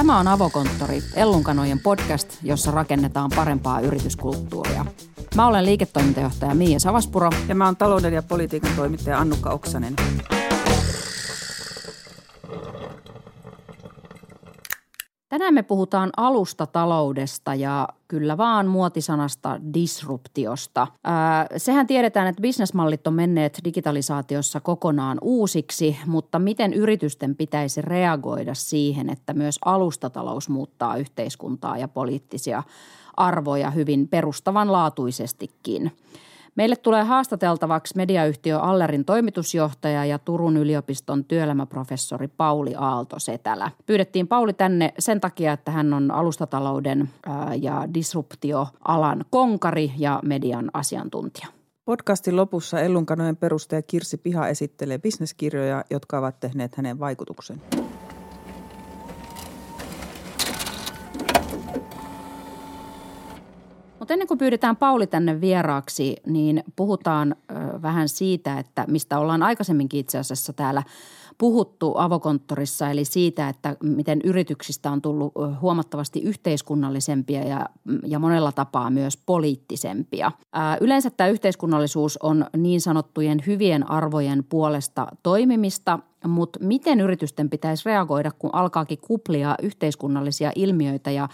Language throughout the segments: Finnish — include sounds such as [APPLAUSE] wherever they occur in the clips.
Tämä on Avokonttori, Ellunkanojen podcast, jossa rakennetaan parempaa yrityskulttuuria. Mä olen liiketoimintajohtaja Miia Savaspuro. Ja mä oon talouden ja politiikan toimittaja Annukka Oksanen. Tänään me puhutaan alustataloudesta ja kyllä vaan muotisanasta disruptiosta. Ää, sehän tiedetään, että bisnesmallit on menneet digitalisaatiossa kokonaan uusiksi, mutta miten yritysten pitäisi reagoida siihen, että myös alustatalous muuttaa yhteiskuntaa ja poliittisia arvoja hyvin perustavanlaatuisestikin – Meille tulee haastateltavaksi mediayhtiö Allerin toimitusjohtaja ja Turun yliopiston työelämäprofessori Pauli Aalto-Setälä. Pyydettiin Pauli tänne sen takia, että hän on alustatalouden ja disruptioalan konkari ja median asiantuntija. Podcastin lopussa Ellunkanojen perustaja Kirsi Piha esittelee bisneskirjoja, jotka ovat tehneet hänen vaikutuksen. Mutta ennen kuin pyydetään Pauli tänne vieraaksi, niin puhutaan vähän siitä, että mistä ollaan aikaisemminkin itse asiassa täällä puhuttu avokonttorissa, eli siitä, että miten yrityksistä on tullut huomattavasti yhteiskunnallisempia ja, ja monella tapaa myös poliittisempia. Ää, yleensä tämä yhteiskunnallisuus on niin sanottujen hyvien arvojen puolesta toimimista, mutta miten yritysten pitäisi reagoida, kun alkaakin kuplia yhteiskunnallisia ilmiöitä ja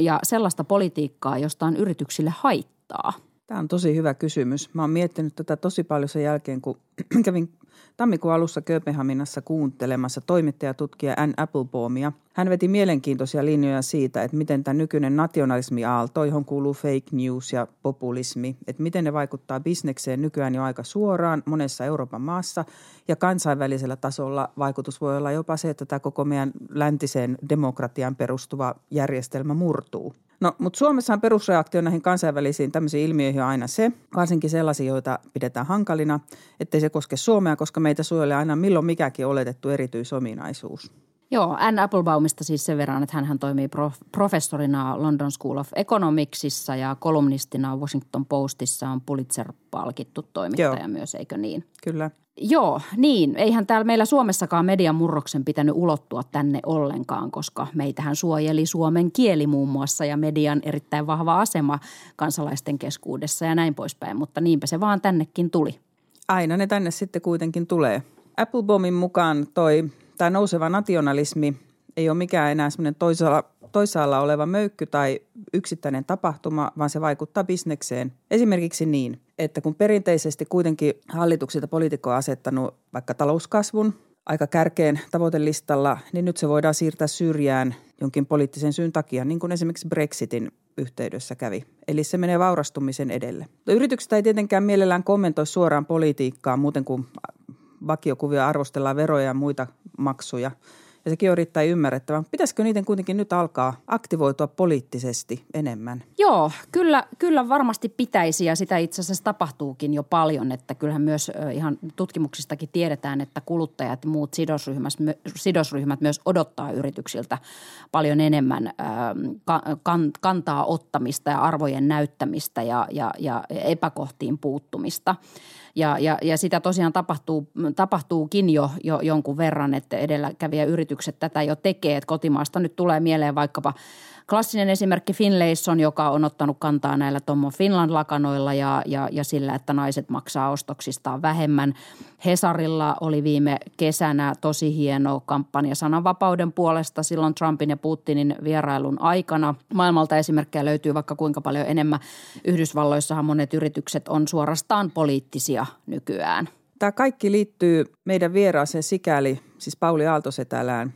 ja sellaista politiikkaa, josta on yrityksille haittaa? Tämä on tosi hyvä kysymys. Mä oon miettinyt tätä tosi paljon sen jälkeen, kun [CLEARS THROAT] kävin tammikuun alussa Kööpenhaminassa kuuntelemassa toimittajatutkija Ann Applebaumia. Hän veti mielenkiintoisia linjoja siitä, että miten tämä nykyinen nationalismi-aalto, johon kuuluu fake news ja populismi, että miten ne vaikuttaa bisnekseen nykyään jo aika suoraan monessa Euroopan maassa. Ja kansainvälisellä tasolla vaikutus voi olla jopa se, että tämä koko meidän läntiseen demokratian perustuva järjestelmä murtuu. No, mutta Suomessa on perusreaktio näihin kansainvälisiin tämmöisiin ilmiöihin on aina se, varsinkin sellaisia, joita pidetään hankalina, ettei se koske Suomea, koska meitä suojelee aina milloin mikäkin oletettu erityisominaisuus. Joo, Ann Applebaumista siis sen verran, että hän toimii prof- professorina London School of Economicsissa ja kolumnistina Washington Postissa on Pulitzer-palkittu toimittaja Joo. myös, eikö niin? Kyllä. Joo, niin. Eihän täällä meillä Suomessakaan median murroksen pitänyt ulottua tänne ollenkaan, koska meitähän suojeli suomen kieli muun muassa ja median erittäin vahva asema kansalaisten keskuudessa ja näin poispäin. Mutta niinpä se vaan tännekin tuli. Aina ne tänne sitten kuitenkin tulee. Applebaumin mukaan toi, tämä nouseva nationalismi ei ole mikään enää semmoinen toisaalla, toisaalla oleva möykky tai yksittäinen tapahtuma, vaan se vaikuttaa bisnekseen. Esimerkiksi niin, että kun perinteisesti kuitenkin hallituksilta poliitikko on asettanut vaikka talouskasvun aika kärkeen tavoitelistalla, niin nyt se voidaan siirtää syrjään jonkin poliittisen syyn takia, niin kuin esimerkiksi Brexitin yhteydessä kävi. Eli se menee vaurastumisen edelle. Yritykset ei tietenkään mielellään kommentoi suoraan politiikkaa muuten kuin vakiokuvia arvostellaan veroja ja muita maksuja – ja sekin on erittäin ymmärrettävä. Pitäisikö niiden kuitenkin nyt alkaa aktivoitua poliittisesti enemmän? Joo, kyllä, kyllä varmasti pitäisi ja sitä itse asiassa tapahtuukin jo paljon. Että kyllähän myös ihan tutkimuksistakin tiedetään, että kuluttajat ja muut sidosryhmät, sidosryhmät myös odottaa yrityksiltä paljon enemmän kantaa ottamista ja arvojen näyttämistä ja, ja, ja epäkohtiin puuttumista – ja, ja, ja sitä tosiaan tapahtuu, tapahtuukin jo, jo jonkun verran, että edelläkävijäyritykset tätä jo tekee. Että kotimaasta nyt tulee mieleen vaikkapa Klassinen esimerkki Finlayson, joka on ottanut kantaa näillä Tommo Finland-lakanoilla ja, ja, ja sillä, että naiset maksaa ostoksistaan vähemmän. Hesarilla oli viime kesänä tosi hieno kampanja sananvapauden puolesta silloin Trumpin ja Putinin vierailun aikana. Maailmalta esimerkkejä löytyy vaikka kuinka paljon enemmän. Yhdysvalloissahan monet yritykset on suorastaan poliittisia nykyään. Tämä kaikki liittyy meidän vieraaseen sikäli, siis Pauli Aaltosetälään,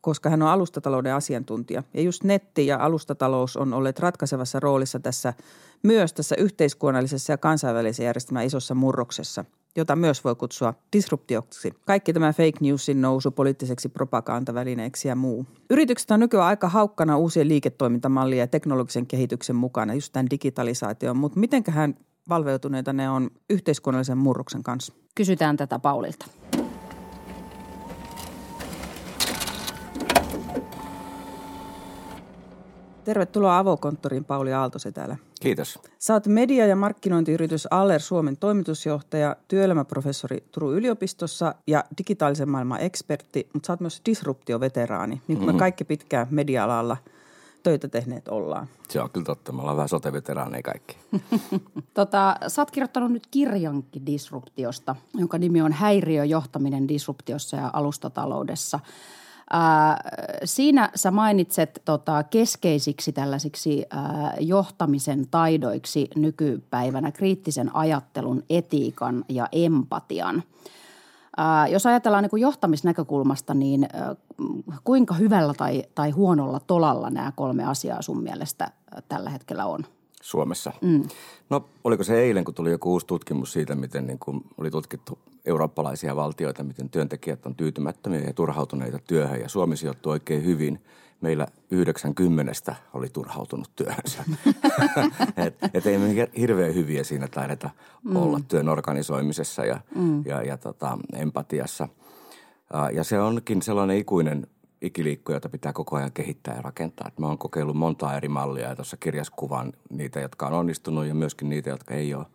koska hän on alustatalouden asiantuntija. Ja just netti ja alustatalous on olleet ratkaisevassa roolissa tässä myös tässä yhteiskunnallisessa ja kansainvälisen järjestelmän isossa murroksessa, jota myös voi kutsua disruptioksi. Kaikki tämä fake newsin nousu poliittiseksi propagandavälineeksi ja muu. Yritykset on nykyään aika haukkana uusien liiketoimintamallien ja teknologisen kehityksen mukana, just tämän digitalisaation, mutta mitenköhän valveutuneita ne on yhteiskunnallisen murroksen kanssa? Kysytään tätä Paulilta. Tervetuloa Avokonttoriin, Pauli Aaltosi täällä. Kiitos. Oot media- ja markkinointiyritys Aller Suomen toimitusjohtaja, työelämäprofessori Turun yliopistossa ja digitaalisen maailman ekspertti, mutta sä oot myös disruptioveteraani, niin kuin mm-hmm. me kaikki pitkään media-alalla töitä tehneet ollaan. Se on kyllä totta. Me ollaan vähän sote-veteraaneja kaikki. [LAUGHS] tota, sä oot kirjoittanut nyt kirjankin disruptiosta, jonka nimi on Häiriöjohtaminen disruptiossa ja alustataloudessa – Ää, siinä sä mainitset tota, keskeisiksi tällaisiksi ää, johtamisen taidoiksi nykypäivänä kriittisen ajattelun, etiikan ja empatian. Jos ajatellaan niin kuin johtamisnäkökulmasta, niin kuinka hyvällä tai, tai huonolla tolalla nämä kolme asiaa sun mielestä tällä hetkellä on – Suomessa. Mm. No oliko se eilen, kun tuli joku uusi tutkimus siitä, miten niin kuin oli tutkittu eurooppalaisia valtioita, miten työntekijät on tyytymättömiä ja turhautuneita työhön ja Suomi sijoittui oikein hyvin. Meillä 90 oli turhautunut työhönsä. [LAUGHS] et, et ei me hirveän hyviä siinä taideta mm. olla työn organisoimisessa ja, mm. ja, ja tota, empatiassa. Ja se onkin sellainen ikuinen – ikiliikkuja, joita pitää koko ajan kehittää ja rakentaa. mä oon kokeillut monta eri mallia ja tuossa kirjassa kuvan niitä, jotka on onnistunut ja myöskin niitä, jotka ei ole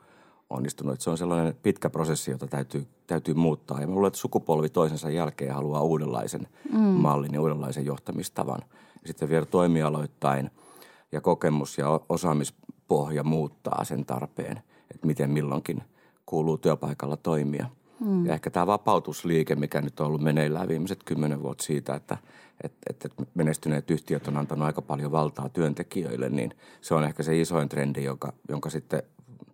onnistunut. se on sellainen pitkä prosessi, jota täytyy, täytyy muuttaa. Ja mä luulen, että sukupolvi toisensa jälkeen haluaa uudenlaisen mm. mallin ja uudenlaisen johtamistavan. Ja sitten vielä toimialoittain ja kokemus ja osaamispohja muuttaa sen tarpeen, että miten milloinkin kuuluu työpaikalla toimia – Mm. Ja ehkä tämä vapautusliike, mikä nyt on ollut meneillään viimeiset kymmenen vuotta siitä, että että että menestyneet yhtiöt on antanut aika paljon valtaa työntekijöille, niin se on ehkä se isoin trendi, jonka, jonka sitten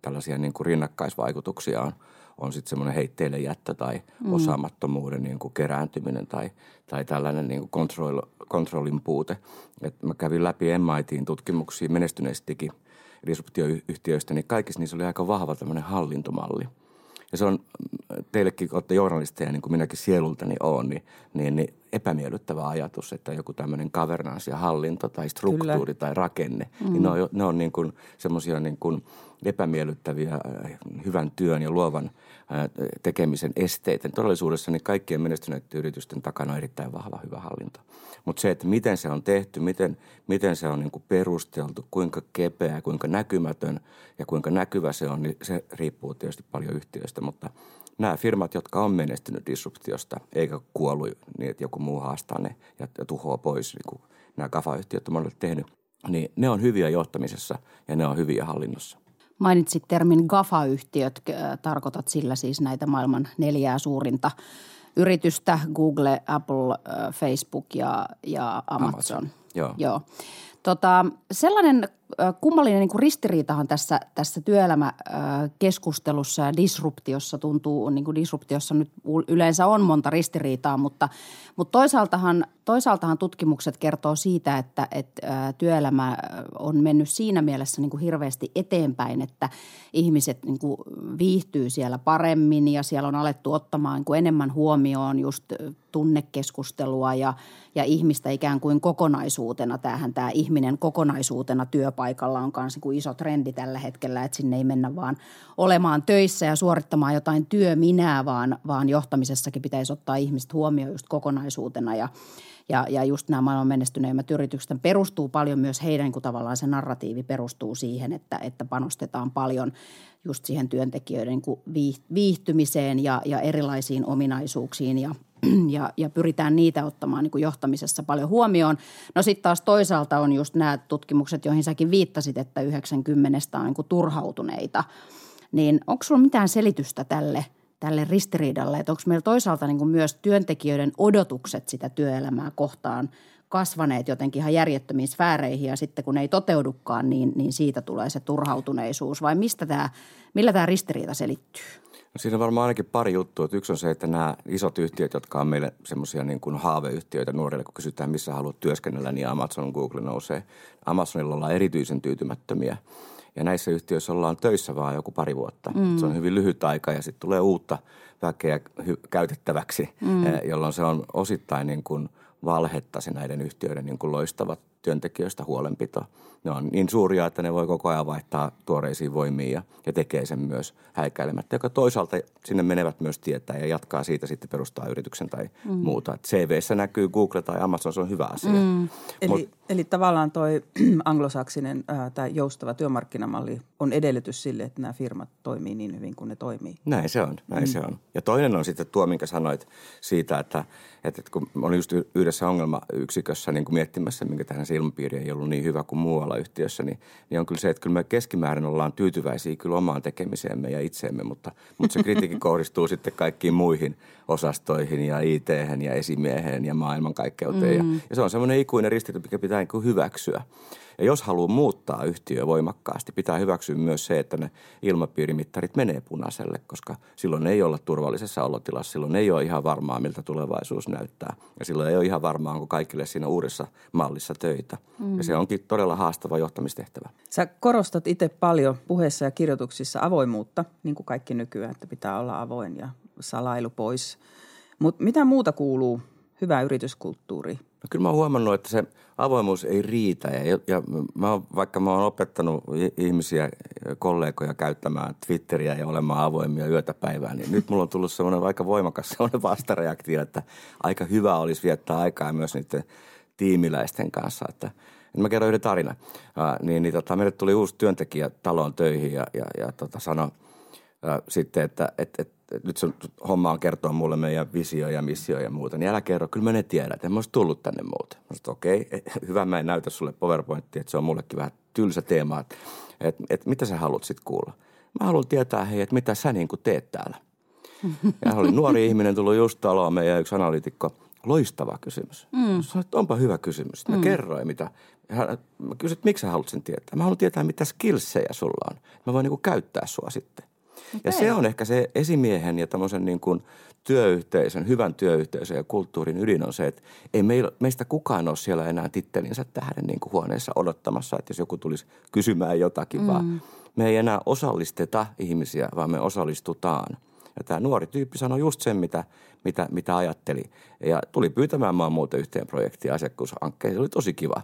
tällaisia niin kuin rinnakkaisvaikutuksia on, on sitten semmoinen heitteille jättö tai mm. osaamattomuuden niin kuin kerääntyminen tai, tai tällainen niin kuin control, kontrollin puute. Et mä kävin läpi MITin tutkimuksia menestyneistä disruptioyhtiöistä, niin kaikissa niissä oli aika vahva tämmöinen hallintomalli – ja se on teillekin, kun olette journalisteja, niin kuin minäkin sielultani olen, niin, niin, niin epämiellyttävä ajatus, että joku tämmöinen governance ja hallinto tai struktuuri Kyllä. tai rakenne, mm. niin ne on, ne on niin kuin semmoisia niin kuin epämiellyttäviä äh, hyvän työn ja luovan tekemisen esteitä. Todellisuudessa niin kaikkien menestyneiden yritysten takana on erittäin vahva hyvä hallinto. Mutta se, että miten se on tehty, miten, miten se on niin kuin perusteltu, kuinka kepeä, kuinka näkymätön ja kuinka näkyvä se on, niin se riippuu tietysti paljon yhtiöistä. Mutta nämä firmat, jotka on menestynyt disruptiosta, eikä kuollut niin, että joku muu haastaa ne ja, ja tuhoaa pois, niin kuin nämä GAFA-yhtiöt on tehnyt, niin ne on hyviä johtamisessa ja ne on hyviä hallinnossa. Mainitsit termin GAFA-yhtiöt, tarkoitat sillä siis näitä maailman neljää suurinta yritystä, Google, Apple, Facebook ja, ja Amazon. Amazon. Joo. Joo. Tota, sellainen kummallinen niin kuin ristiriitahan tässä, tässä työelämäkeskustelussa ja disruptiossa tuntuu, niin kuin disruptiossa nyt yleensä on monta ristiriitaa, mutta, mutta toisaaltahan, toisaaltahan tutkimukset kertoo siitä, että, että työelämä on mennyt siinä mielessä niin kuin hirveästi eteenpäin, että ihmiset niin kuin viihtyy siellä paremmin ja siellä on alettu ottamaan niin kuin enemmän huomioon just tunnekeskustelua ja, ja ihmistä ikään kuin kokonaisuutena. Tämähän tämä ihminen kokonaisuutena työpaikalla työpaikalla on myös niin iso trendi tällä hetkellä, että sinne ei mennä vaan olemaan töissä ja suorittamaan jotain työminää, vaan, vaan johtamisessakin pitäisi ottaa ihmiset huomioon just kokonaisuutena. Ja ja, ja just nämä maailman menestyneimmät yritykset perustuu paljon myös heidän niin kuin tavallaan se narratiivi perustuu siihen, että, että panostetaan paljon just siihen työntekijöiden niin viihtymiseen ja, ja erilaisiin ominaisuuksiin ja [CLEARS THROAT] ja, ja pyritään niitä ottamaan niin kuin johtamisessa paljon huomioon. No sitten taas toisaalta on just nämä tutkimukset, joihin säkin viittasit, että 90 on niin kuin turhautuneita. Niin onko sulla mitään selitystä tälle, tälle ristiriidalle, että onko meillä toisaalta niin kuin myös työntekijöiden odotukset sitä työelämää kohtaan kasvaneet jotenkin ihan järjettömiin sfääreihin ja sitten kun ne ei toteudukaan, niin, niin siitä tulee se turhautuneisuus vai mistä tämä, millä tämä ristiriita selittyy? No siinä on varmaan ainakin pari juttua. Yksi on se, että nämä isot yhtiöt, jotka on meille semmoisia niin kuin haaveyhtiöitä nuorille, kun kysytään missä haluat työskennellä, niin Amazon, Google nousee. Amazonilla ollaan erityisen tyytymättömiä. Ja näissä yhtiöissä ollaan töissä vaan joku pari vuotta. Mm. Se on hyvin lyhyt aika ja sitten tulee uutta väkeä hy- käytettäväksi, mm. Eh, jolloin se on osittain niin kuin valhetta se näiden yhtiöiden niin kuin loistavat työntekijöistä huolenpito. Ne on niin suuria, että ne voi koko ajan vaihtaa tuoreisiin voimiin ja, ja tekee sen myös häikäilemättä, joka toisaalta sinne menevät myös tietää ja jatkaa siitä sitten perustaa yrityksen tai mm. muuta. Et CVssä näkyy Google tai Amazon, se on hyvä asia. Mm. Eli, Mut, eli tavallaan toi [CLEARS THROAT] anglosaksinen tai joustava työmarkkinamalli on edellytys sille, että nämä firmat toimii niin hyvin kuin ne toimii. Näin se on, näin mm. se on. Ja toinen on sitten tuo, minkä sanoit siitä, että, että kun olin just yhdessä ongelmayksikössä niin kuin miettimässä, minkä tähän se ilmapiiri ei ollut niin hyvä kuin muualla yhtiössä, niin, niin on kyllä se, että kyllä me keskimäärin ollaan tyytyväisiä kyllä omaan tekemiseemme ja itseemme, mutta, mutta se kritiikki [LAUGHS] kohdistuu sitten kaikkiin muihin osastoihin ja it ja esimieheen ja maailmankaikkeuteen. Mm. Ja, ja se on semmoinen ikuinen ristiriita, mikä pitää niin hyväksyä. Ja jos haluaa muuttaa yhtiöä voimakkaasti, pitää hyväksyä myös se, että ne ilmapiirimittarit menee punaiselle, koska silloin ei olla turvallisessa olotilassa. Silloin ei ole ihan varmaa, miltä tulevaisuus näyttää. Ja silloin ei ole ihan varmaa, onko kaikille siinä uudessa mallissa töitä. Mm. Ja se onkin todella haastava johtamistehtävä. Sä korostat itse paljon puheissa ja kirjoituksissa avoimuutta, niin kuin kaikki nykyään, että pitää olla avoin ja salailu pois. Mutta mitä muuta kuuluu hyvää yrityskulttuuri No kyllä mä oon huomannut, että se avoimuus ei riitä ja, ja mä oon, vaikka mä oon opettanut ihmisiä, kollegoja käyttämään Twitteriä ja olemaan avoimia yötä päivää, niin nyt mulla on tullut semmoinen aika voimakas [LAUGHS] semmoinen vastareaktio, että aika hyvä olisi viettää aikaa myös niiden tiimiläisten kanssa, että mä kerron yhden tarinan. Uh, niin, niin tota, meille tuli uusi työntekijä taloon töihin ja, ja, ja tota, sanoi sitten, että et, et, nyt se homma on kertoa mulle meidän visio ja missio ja muuta, niin älä kerro, kyllä mä ne tiedän, että en mä olisi tullut tänne muuten. Mä sanoin, okei, okay, [LAUGHS] hyvä, mä en näytä sulle PowerPointia, että se on mullekin vähän tylsä teema, että, että, että mitä sä haluat sitten kuulla. Mä haluan tietää, hei, että mitä sä niin kuin teet täällä. Ja oli nuori ihminen tullut just taloon, meidän yksi analytikko. Loistava kysymys. Mm. Sanoin, että onpa hyvä kysymys. Mä mm. kerroin, mitä. Mä kysyin, että miksi sä haluat sen tietää. Mä haluan tietää, mitä skillsejä sulla on. Mä voin niin kuin käyttää sua sitten. Okay. Ja se on ehkä se esimiehen ja tämmöisen niin kuin työyhteisön, hyvän työyhteisön ja kulttuurin ydin on se, että ei meistä kukaan ole siellä enää tittelinsä tähden niin kuin huoneessa odottamassa, että jos joku tulisi kysymään jotakin, mm. vaan me ei enää osallisteta ihmisiä, vaan me osallistutaan. Ja tämä nuori tyyppi sanoi just sen, mitä, mitä, mitä ajatteli. Ja tuli pyytämään maan muuta yhteen projektiin asiakkuushankkeen. Se oli tosi kiva,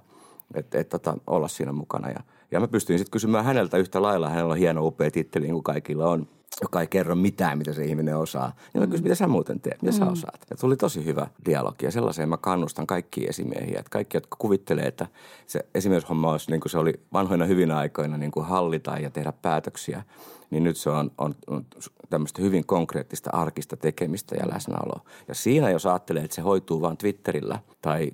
että et, tota, olla siinä mukana. Ja, ja mä pystyin sitten kysymään häneltä yhtä lailla. Hänellä on hieno upea titteli, niin kuin kaikilla on joka ei kerro mitään, mitä se ihminen osaa. Ja mä kysyin, mitä sä muuten teet, mitä mm. sä osaat. Ja tuli tosi hyvä dialogi ja sellaiseen mä kannustan kaikkia esimiehiä. Että kaikki, jotka kuvittelee, että se esimieshomma olisi niin kuin se oli vanhoina hyvinä aikoina niin kuin hallita ja tehdä päätöksiä – niin nyt se on, on, on tämmöistä hyvin konkreettista arkista tekemistä ja läsnäoloa. Ja siinä jos ajattelee, että se hoituu vain Twitterillä tai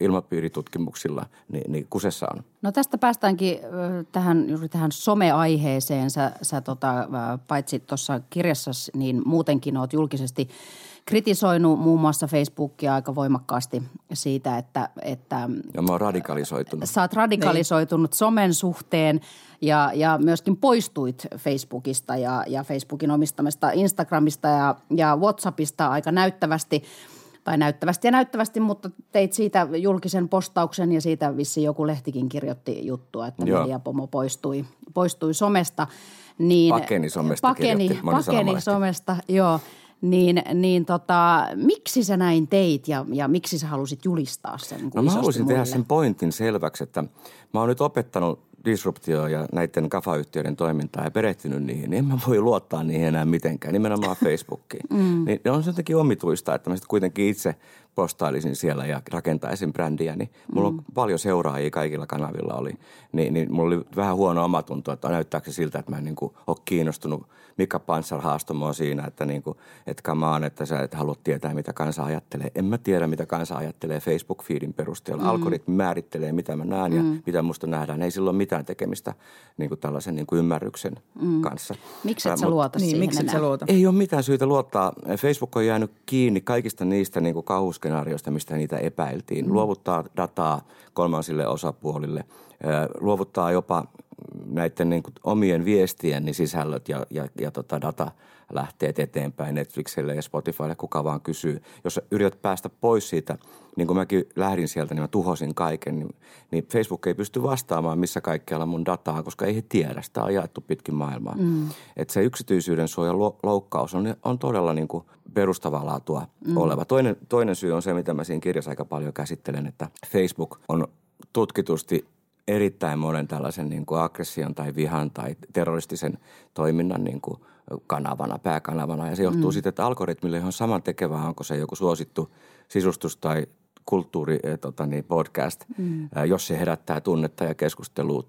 ilmapiiritutkimuksilla, niin, niin kusessa on. No tästä päästäänkin tähän, juuri tähän someaiheeseen. Sä, sä tota, paitsi tuossa kirjassa, niin muutenkin oot julkisesti kritisoinut muun muassa Facebookia aika voimakkaasti siitä, että... että ja mä oon radikalisoitunut. Sä oot radikalisoitunut niin. somen suhteen ja, ja myöskin poistuit Facebookista ja, ja Facebookin omistamasta Instagramista ja, ja WhatsAppista aika näyttävästi tai näyttävästi ja näyttävästi, mutta teit siitä julkisen postauksen ja siitä vissi joku lehtikin kirjoitti juttua, että Joo. Mediapomo poistui, poistui somesta. Niin, pakeni somesta pakeni, pakeni somesta, joo. Niin, niin tota, miksi sä näin teit ja, ja miksi sä halusit julistaa sen? No mä halusin muille? tehdä sen pointin selväksi, että mä oon nyt opettanut disruptio ja näiden kafayhtiöiden toimintaa ja perehtynyt niihin, niin en mä voi luottaa niihin enää mitenkään, nimenomaan [LAUGHS] Facebookiin. Mm. Niin on se jotenkin omituista, että mä sitten kuitenkin itse postailisin siellä ja rakentaisin brändiä, niin mulla mm. on paljon seuraajia kaikilla kanavilla oli. Niin, niin mulla oli vähän huono omatunto, että näyttääkö se siltä, että mä en niin kuin ole kiinnostunut. Mika Panssar haastoi mua siinä, että, niin kuin, että kamaan, että sä et halua tietää, mitä kansa ajattelee. En mä tiedä, mitä kansa ajattelee Facebook-feedin perusteella. Mm. Algoritmi määrittelee, mitä mä näen mm. ja mitä musta nähdään. Ei silloin mitään tekemistä niin kuin tällaisen niin kuin ymmärryksen mm. kanssa. Miksi et sä luota niin, miksi et sä luota? Ei ole mitään syytä luottaa. Facebook on jäänyt kiinni kaikista niistä niin kuin skenaariosta, mistä niitä epäiltiin. Mm. Luovuttaa dataa kolmansille osapuolille, luovuttaa jopa näiden niin kuin omien viestien niin sisällöt ja, ja, ja tota data lähteet eteenpäin Netflixille ja Spotifylle, kuka vaan kysyy. Jos yrität päästä pois siitä, niin kuin mäkin lähdin sieltä, niin mä tuhosin kaiken, niin, niin Facebook ei pysty vastaamaan, missä kaikkialla mun dataa, koska ei he tiedä. Sitä on jaettu pitkin maailmaa. Mm. Että se yksityisyyden suojan loukkaus on, on todella niin kuin perustavaa laatua mm. oleva. Toinen, toinen syy on se, mitä mä siinä kirjassa aika paljon käsittelen, että Facebook on tutkitusti erittäin monen tällaisen niin kuin aggression tai vihan tai terroristisen toiminnan niin kuin kanavana, pääkanavana. Ja se johtuu mm. siitä, että algoritmille on saman tekevää, onko se joku suosittu sisustus tai kulttuuri, eh, tota niin, podcast, mm. jos se herättää tunnetta ja keskustelua.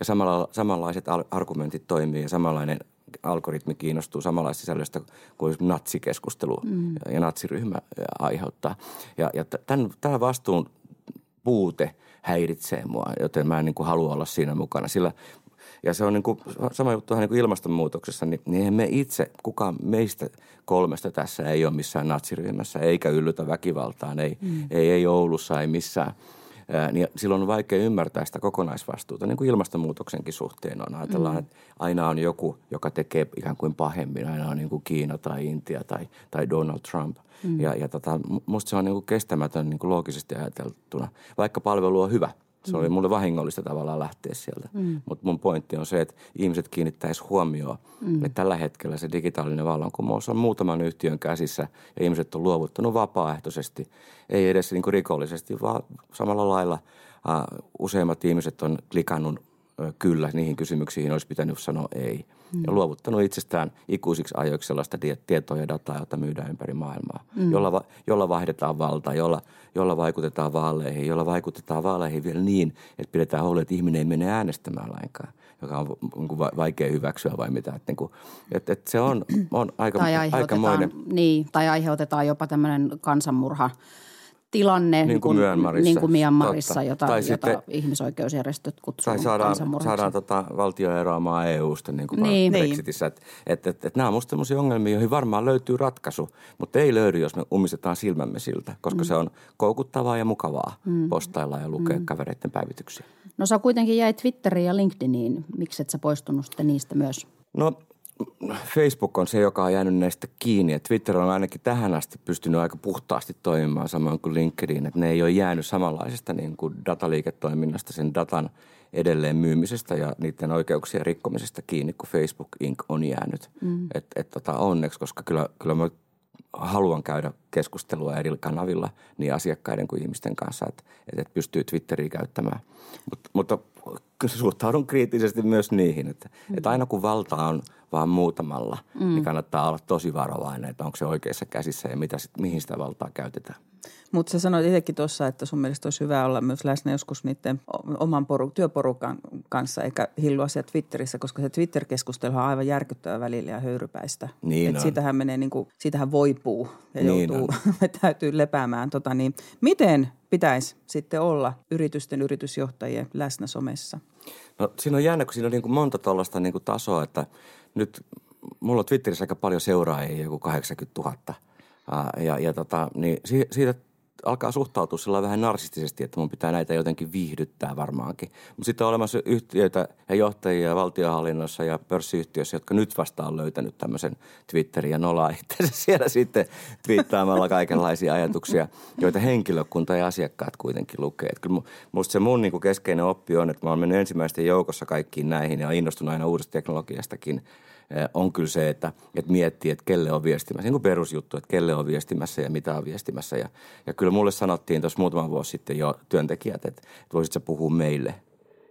Ja samalla, samanlaiset argumentit toimii ja samanlainen algoritmi kiinnostuu samanlaista sisällöstä kuin natsikeskustelu mm. ja natsiryhmä aiheuttaa. Ja, ja tämän, tämä vastuun puute häiritsee mua, joten mä en niin kuin halua olla siinä mukana. Sillä ja se on niin kuin, sama juttu niin kuin ilmastonmuutoksessa, niin, niin me itse, kukaan meistä kolmesta tässä ei ole missään natsiryhmässä, eikä yllytä väkivaltaan, ei, mm. ei, ei Oulussa, ei missään – niin silloin on vaikea ymmärtää sitä kokonaisvastuuta, niin kuin ilmastonmuutoksenkin suhteen on. Ajatellaan, mm. että aina on joku, joka tekee ikään kuin pahemmin. Aina on niin kuin Kiina tai Intia tai, tai Donald Trump. Mm. Ja, ja tota, musta se on niin kuin kestämätön niin kuin loogisesti ajateltuna, vaikka palvelu on hyvä – se oli mm. mulle vahingollista tavallaan lähteä sieltä. Mm. Mutta mun pointti on se, että ihmiset kiinnittäisi huomioon, mm. että tällä hetkellä se digitaalinen vallankumous on muutaman yhtiön käsissä ja ihmiset on luovuttanut vapaaehtoisesti, ei edes niin kuin rikollisesti, vaan samalla lailla uh, useimmat ihmiset on klikannut uh, kyllä niihin kysymyksiin, olisi pitänyt sanoa ei – mm. ja luovuttanut itsestään ikuisiksi ajoiksi sellaista tietoa ja dataa, jota myydään ympäri maailmaa, mm. jolla, jolla vaihdetaan valtaa, jolla, jolla vaikutetaan vaaleihin, jolla vaikutetaan vaaleihin vielä niin, että pidetään huoli, että ihminen ei mene äänestämään lainkaan joka on niin vaikea hyväksyä vai mitä. Että, niin kuin, että, että se on, on aika, tai aikamoinen. Niin, tai aiheutetaan jopa tämmöinen kansanmurha – tilanne niin kuin Myanmarissa, niin kuin Myanmarissa jota, tai jota sitten, ihmisoikeusjärjestöt kutsuu Tai saadaan, saadaan tota valtio eroamaan EU-sta niin kuin niin. Brexitissä. Että et, et, et nämä on minusta sellaisia ongelmia, joihin varmaan löytyy ratkaisu, mutta ei löydy, jos me ummistetaan silmämme siltä, koska mm. se on koukuttavaa ja mukavaa mm. postailla ja lukea mm. kavereiden päivityksiä. No sä kuitenkin jäi Twitteriin ja LinkedIniin. Miksi et sä poistunut sitten niistä myös? No Facebook on se, joka on jäänyt näistä kiinni. Ja Twitter on ainakin tähän asti pystynyt aika puhtaasti toimimaan samoin kuin LinkedIn. Että ne ei ole jäänyt samanlaisesta niin kuin dataliiketoiminnasta, sen datan edelleen myymisestä ja niiden oikeuksien rikkomisesta kiinni, kuin Facebook Inc. on jäänyt. Mm. Et, et, tota, onneksi, koska kyllä, kyllä mä haluan käydä keskustelua eri kanavilla niin asiakkaiden kuin ihmisten kanssa, että, että pystyy Twitteriä käyttämään. Mut, mutta suhtaudun kriittisesti myös niihin, että, mm. että aina kun valta on vaan muutamalla, mm. niin kannattaa olla tosi varovainen, että onko se oikeassa käsissä ja mitä, mihin sitä valtaa käytetään. Mutta sä sanoit itsekin tuossa, että sun mielestä olisi hyvä olla myös läsnä joskus niiden oman poru, työporukan kanssa, eikä hillua siellä Twitterissä, koska se Twitter-keskustelu on aivan järkyttävä välillä ja höyrypäistä. Niin Et siitähän menee niin kuin, siitähän voipuu ja niin joutuu, [LAUGHS] täytyy lepäämään. Tota niin, miten pitäisi sitten olla yritysten yritysjohtajien läsnä somessa? No siinä on jännä, kun siinä on niin kuin monta tuollaista niin kuin tasoa, että nyt mulla on Twitterissä aika paljon seuraajia, joku 80 000. Ja, ja tota, niin siitä alkaa suhtautua sillä vähän narsistisesti, että mun pitää näitä jotenkin viihdyttää varmaankin. Mutta sitten on olemassa yhtiöitä ja johtajia valtiohallinnossa ja pörssiyhtiöissä, jotka nyt vasta on löytänyt tämmöisen Twitterin ja nolaa [LAUGHS] itse siellä sitten twiittaamalla kaikenlaisia ajatuksia, joita henkilökunta ja asiakkaat kuitenkin lukee. Että kyllä musta se mun niin kuin keskeinen oppi on, että mä oon mennyt ensimmäisten joukossa kaikkiin näihin ja innostunut aina uudesta teknologiastakin – on kyllä se, että, että miettii, että kelle on viestimässä. Niin kuin perusjuttu, että kelle on viestimässä ja mitä on viestimässä. Ja, ja kyllä mulle sanottiin tuossa muutama vuosi sitten jo työntekijät, että, että voisit puhua meille –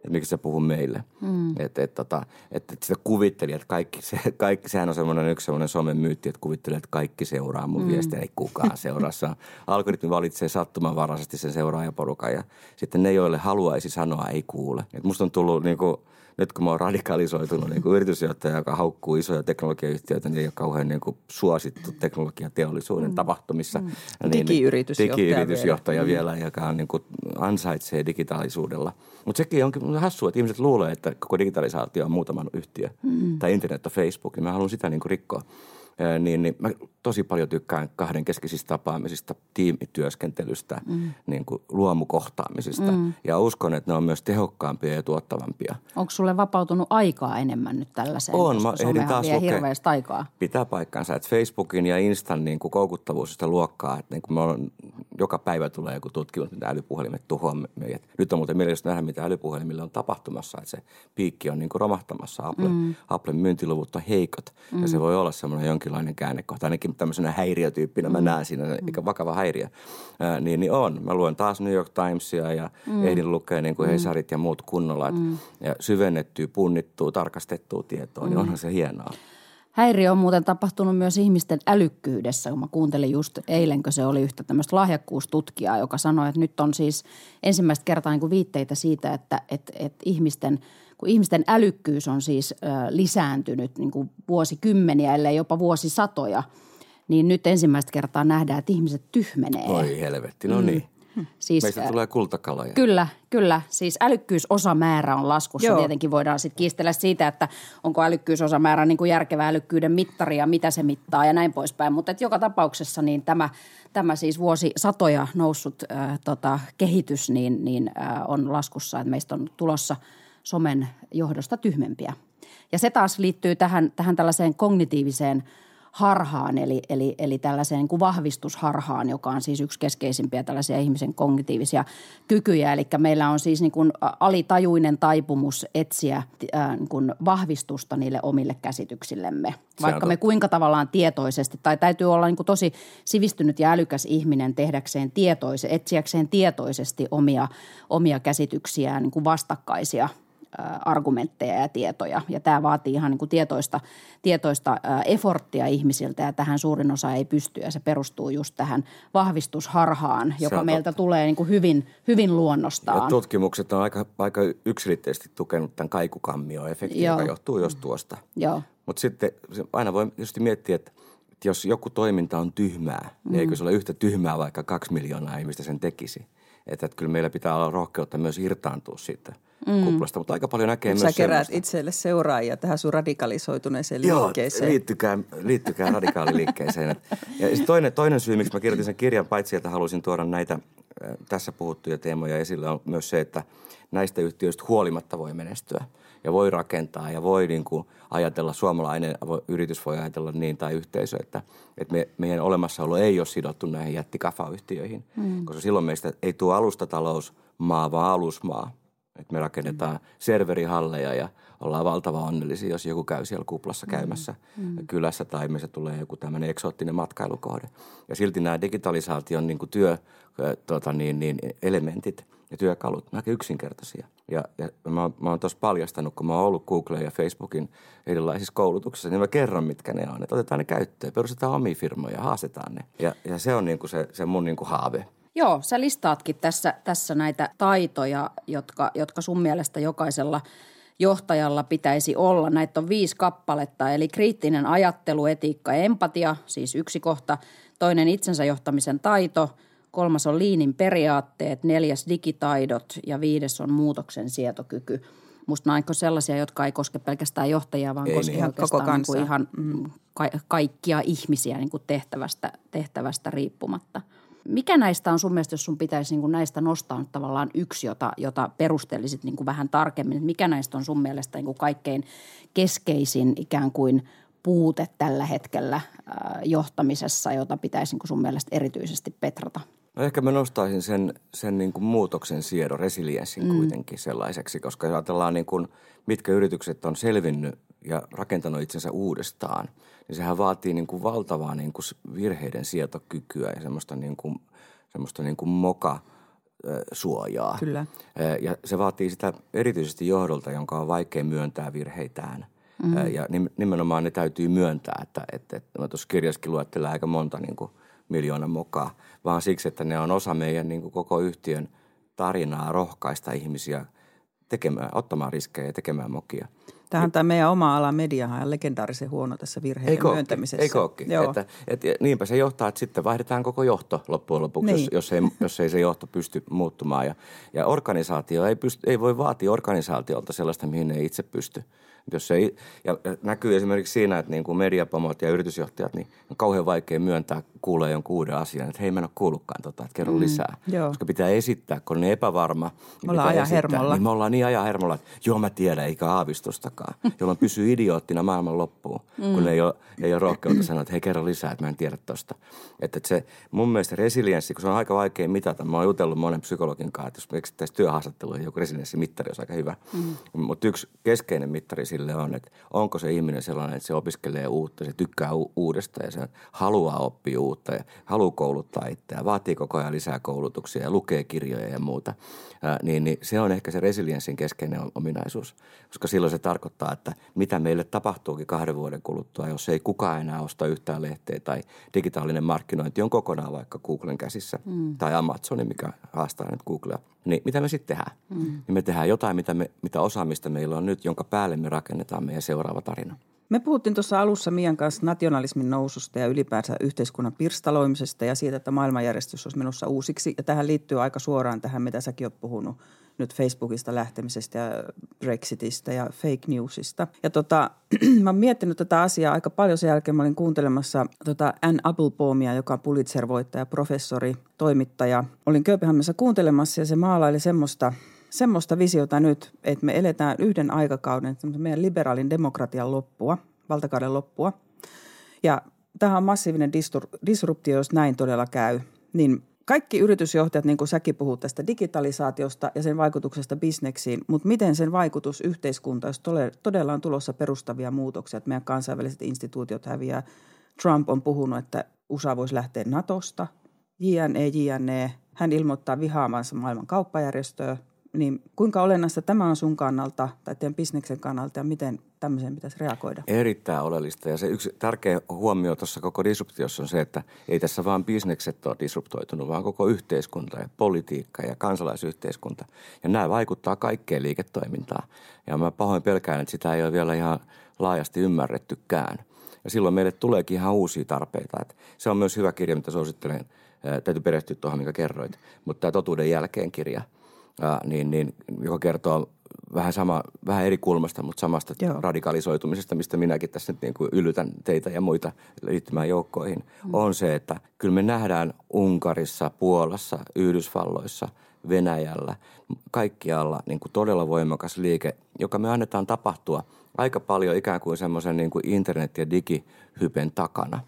miksi sä puhuu meille. Mm. Että et, tota, et, et sitä kuvitteli, että kaikki, se, [LAUGHS] kaikki, sehän on semmoinen yksi semmoinen somen myytti, että kuvittelee, että kaikki seuraa mun mm. viestiä, ei kukaan seuraa. [LAUGHS] Algoritmi valitsee sattumanvaraisesti sen seuraajaporukan ja sitten ne, joille haluaisi sanoa, ei kuule. Et musta on tullut niinku, nyt kun mä oon radikalisoitunut niin kuin yritysjohtaja, joka haukkuu isoja teknologiayhtiöitä, niin ei ole kauhean niin kuin suosittu teknologiateollisuuden mm. tapahtumissa. Mm. Niin, digiyritysjohtaja, digiyritysjohtaja vielä. vielä, joka on niin kuin ansaitsee digitaalisuudella. Mutta sekin onkin hassua, että ihmiset luulee, että koko digitalisaatio on muutaman yhtiö. Mm. Tai internet on Facebook, niin mä haluan sitä niin kuin rikkoa niin, niin mä tosi paljon tykkään kahden keskisistä tapaamisista, tiimityöskentelystä, mm. niin kuin luomukohtaamisista. Mm. Ja uskon, että ne on myös tehokkaampia ja tuottavampia. Onko sulle vapautunut aikaa enemmän nyt tällaiseen? On, mä ehdin taas vie aikaa. Pitää paikkansa, että Facebookin ja Instan niin kuin koukuttavuus sitä luokkaa. Että niin kuin mä olen joka päivä tulee joku tutkimus, mitä älypuhelimet tuhoaa meidät. Nyt on muuten mielenkiintoista nähdä, mitä älypuhelimille on tapahtumassa, että se piikki on niin kuin romahtamassa. Apple, mm. Applen myyntiluvut on heikot mm. ja se voi olla semmoinen jonkinlainen käännekohta. Ainakin tämmöisenä häiriötyyppinä mm. mä näen siinä, mm. vakava häiriö. Ää, niin, niin on. Mä luen taas New York Timesia ja mm. ehdin lukea niin kuin mm. Hesarit ja muut kunnolla. Mm. Ja syvennettyä, punnittua, tarkastettua tietoa, niin mm. niin onhan se hienoa. Häiriö on muuten tapahtunut myös ihmisten älykkyydessä, kun mä kuuntelin just eilenkö se oli yhtä tämmöistä lahjakkuustutkijaa, joka sanoi, että nyt on siis ensimmäistä kertaa niin kuin viitteitä siitä, että, että, että ihmisten, kun ihmisten älykkyys on siis ö, lisääntynyt niin kuin vuosikymmeniä, ellei jopa vuosisatoja, niin nyt ensimmäistä kertaa nähdään, että ihmiset tyhmenee. Oi helvetti, no niin. Mm. Siis, Meistä tulee kultakaloja. Kyllä, kyllä. Siis älykkyysosamäärä on laskussa. Joo. Tietenkin voidaan sitten kiistellä siitä, että onko älykkyysosamäärä niin kuin järkevä älykkyyden mittari ja mitä se mittaa ja näin poispäin. Mutta joka tapauksessa niin tämä, tämä siis vuosi satoja noussut äh, tota, kehitys niin, niin äh, on laskussa, että meistä on tulossa somen johdosta tyhmempiä. Ja se taas liittyy tähän, tähän tällaiseen kognitiiviseen – harhaan, eli, eli, eli tällaiseen niin kuin vahvistusharhaan, joka on siis yksi keskeisimpiä tällaisia ihmisen kognitiivisia kykyjä. Eli meillä on siis niin kuin alitajuinen taipumus etsiä äh, niin kuin vahvistusta niille omille käsityksillemme. Vaikka me kuinka tavallaan tietoisesti, tai täytyy olla niin kuin tosi sivistynyt ja älykäs ihminen tehdäkseen tietoisesti, etsiäkseen tietoisesti omia, omia käsityksiään niin kuin vastakkaisia – argumentteja ja tietoja. Ja tämä vaatii ihan niin kuin tietoista, tietoista eforttia ihmisiltä ja tähän suurin osa ei pysty ja se perustuu just tähän vahvistusharhaan, joka meiltä tulee niin kuin hyvin, hyvin luonnostaan. Ja tutkimukset on aika, aika yksilitteisesti tukenut tämän kaikukammio-efektin, joka johtuu jos tuosta. Joo. Mutta sitten aina voi tietysti miettiä, että jos joku toiminta on tyhmää, mm. niin eikö se ole yhtä tyhmää, vaikka kaksi miljoonaa ihmistä sen tekisi. Että, että kyllä meillä pitää olla rohkeutta myös irtaantua siitä – mm. kuplasta, mutta aika paljon näkee Sä myös keräät semmoista. itselle seuraajia tähän sun radikalisoituneeseen Joo, liikkeeseen. liittykää, liittykää radikaaliliikkeeseen. [LAUGHS] ja toinen, toinen syy, miksi mä kirjoitin sen kirjan, paitsi että halusin tuoda näitä äh, tässä puhuttuja teemoja esille, on myös se, että näistä yhtiöistä huolimatta voi menestyä ja voi rakentaa ja voi niin kuin ajatella, suomalainen yritys voi ajatella niin tai yhteisö, että, että me, meidän olemassaolo ei ole sidottu näihin jättikafayhtiöihin, mm. koska silloin meistä ei tuo alustatalous maa, vaan alusmaa. Että me rakennetaan mm. serverihalleja ja ollaan valtava onnellisia, jos joku käy siellä kuplassa mm. käymässä mm. kylässä tai missä tulee joku tämmöinen eksoottinen matkailukohde. Ja silti nämä digitalisaation niin kuin työ, tota niin, niin, elementit ja työkalut, nämä aika yksinkertaisia. Ja, ja mä, mä oon tuossa paljastanut, kun mä oon ollut Google ja Facebookin erilaisissa koulutuksissa, niin mä kerron, mitkä ne on. Että otetaan ne käyttöön, perustetaan omia firmoja, haastetaan ne. Ja, ja se on niin kuin se, se mun niin kuin haave – Joo, sä listaatkin tässä, tässä näitä taitoja, jotka, jotka sun mielestä jokaisella johtajalla pitäisi olla. Näitä on viisi kappaletta, eli kriittinen ajattelu, etiikka ja empatia, siis yksi kohta. Toinen itsensä johtamisen taito, kolmas on liinin periaatteet, neljäs digitaidot ja viides on muutoksen sietokyky. Musta nämä on sellaisia, jotka ei koske pelkästään johtajia, vaan koske niin, oikeastaan koko niin kuin ihan mm, ka- kaikkia ihmisiä niin kuin tehtävästä, tehtävästä riippumatta – mikä näistä on sun mielestä, jos sun pitäisi niin kuin näistä nostaa tavallaan yksi, jota, jota perustelisit niin kuin vähän tarkemmin? Mikä näistä on sun mielestä niin kuin kaikkein keskeisin ikään kuin puute tällä hetkellä johtamisessa, jota pitäisi niin kuin sun mielestä erityisesti petrata? No ehkä mä nostaisin sen, sen niin kuin muutoksen siedon, resilienssin mm. kuitenkin sellaiseksi, koska jos ajatellaan niin kuin, mitkä yritykset on selvinnyt ja rakentanut itsensä uudestaan – niin sehän vaatii niin kuin valtavaa niin kuin virheiden sietokykyä ja semmoista niin kuin, semmoista niin kuin moka suojaa. Kyllä. Ja se vaatii sitä erityisesti johdolta, jonka on vaikea myöntää virheitään. Mm-hmm. Ja nimenomaan ne täytyy myöntää, että, että, että mä tuossa kirjassakin luettelen aika monta niin kuin miljoonan mokaa, vaan siksi, että ne on osa meidän niin kuin koko yhtiön tarinaa rohkaista ihmisiä tekemään, ottamaan riskejä ja tekemään mokia – Tähän tämä meidän oma ala mediahan on legendaarisen huono tässä virheiden Eikö myöntämisessä. Eikö ookin? Joo. Että, et, niinpä se johtaa, että sitten vaihdetaan koko johto loppujen lopuksi, niin. jos, jos, ei, jos ei se johto pysty muuttumaan. Ja, ja organisaatio ei, pysty, ei voi vaatia organisaatiolta sellaista, mihin ei itse pysty. Jos se ei, ja näkyy esimerkiksi siinä, että niin kuin mediapomot ja yritysjohtajat, niin on kauhean vaikea myöntää kuulee jonkun uuden asian, että hei mä en ole kuullutkaan tota, että kerro mm, lisää. Joo. Koska pitää esittää, kun on niin epävarma. Niin me ollaan ajan hermolla. Niin me ollaan niin ajan hermolla, että joo mä tiedän, eikä aavistustakaan. [LAUGHS] jolloin pysyy idioottina maailman loppuun, mm. kun ei ole, ei ole rohkeutta sanoa, että hei kerro lisää, että mä en tiedä tosta. Että, että se mun mielestä resilienssi, kun se on aika vaikea mitata. Mä oon jutellut monen psykologin kanssa, että jos eksittäisiin työhaastatteluun, joku resilienssimittari olisi aika hyvä. Mm. Mutta yksi keskeinen mittari sille on, että onko se ihminen sellainen, että se opiskelee uutta, se tykkää u- uudesta ja se haluaa oppia uutta ja haluaa kouluttaa itseään, vaatii koko ajan lisää koulutuksia ja lukee kirjoja ja muuta, ää, niin, niin se on ehkä se resilienssin keskeinen ominaisuus. Koska silloin se tarkoittaa, että mitä meille tapahtuukin kahden vuoden kuluttua, jos ei kukaan enää osta yhtään lehteä tai digitaalinen markkinointi on kokonaan vaikka Googlen käsissä mm. tai Amazonin, mikä haastaa nyt Googlea. Niin mitä me sitten tehdään? Mm. Niin me tehdään jotain, mitä, me, mitä osaamista meillä on nyt, jonka päälle me rakennetaan meidän seuraava tarina. Me puhuttiin tuossa alussa Mian kanssa nationalismin noususta ja ylipäänsä yhteiskunnan pirstaloimisesta ja siitä, että maailmanjärjestys olisi menossa uusiksi. Ja tähän liittyy aika suoraan tähän, mitä säkin olet puhunut nyt Facebookista lähtemisestä ja Brexitistä ja fake newsista. Ja tota, [CLEARS THROAT] mä oon miettinyt tätä asiaa aika paljon sen jälkeen. Mä olin kuuntelemassa tota Ann Applebaumia, joka on Pulitzer-voittaja, professori, toimittaja. Olin Kööpenhaminassa kuuntelemassa ja se maalaili semmoista – semmoista visiota nyt, että me eletään yhden aikakauden, meidän liberaalin demokratian loppua, valtakauden loppua. Ja tähän on massiivinen disruptio, jos näin todella käy. Niin kaikki yritysjohtajat, niin kuin säkin puhut tästä digitalisaatiosta ja sen vaikutuksesta bisneksiin, mutta miten sen vaikutus yhteiskuntaan, jos todella on tulossa perustavia muutoksia, että meidän kansainväliset instituutiot häviää. Trump on puhunut, että USA voisi lähteä Natosta, JNE, JNE. Hän ilmoittaa vihaamansa maailman kauppajärjestöä, niin kuinka olennaista tämä on sun kannalta tai teidän bisneksen kannalta ja miten tämmöiseen pitäisi reagoida? Erittäin oleellista ja se yksi tärkeä huomio tuossa koko disruptiossa on se, että ei tässä vaan bisnekset ole disruptoitunut, vaan koko yhteiskunta ja politiikka ja kansalaisyhteiskunta. Ja nämä vaikuttaa kaikkeen liiketoimintaan. Ja mä pahoin pelkään, että sitä ei ole vielä ihan laajasti ymmärrettykään. Ja silloin meille tuleekin ihan uusia tarpeita. Että se on myös hyvä kirja, mitä suosittelen. Täytyy perehtyä tuohon, mikä kerroit. Mutta tämä totuuden jälkeen kirja – ää, niin, niin, joka kertoo vähän, sama, vähän eri kulmasta, mutta samasta Joo. radikalisoitumisesta, mistä minäkin tässä nyt niin kuin yllytän teitä ja muita liittymään joukkoihin, mm. on se, että kyllä me nähdään Unkarissa, Puolassa, Yhdysvalloissa, Venäjällä, kaikkialla niin kuin todella voimakas liike, joka me annetaan tapahtua aika paljon ikään kuin semmoisen niin kuin internet- ja digihypen takana.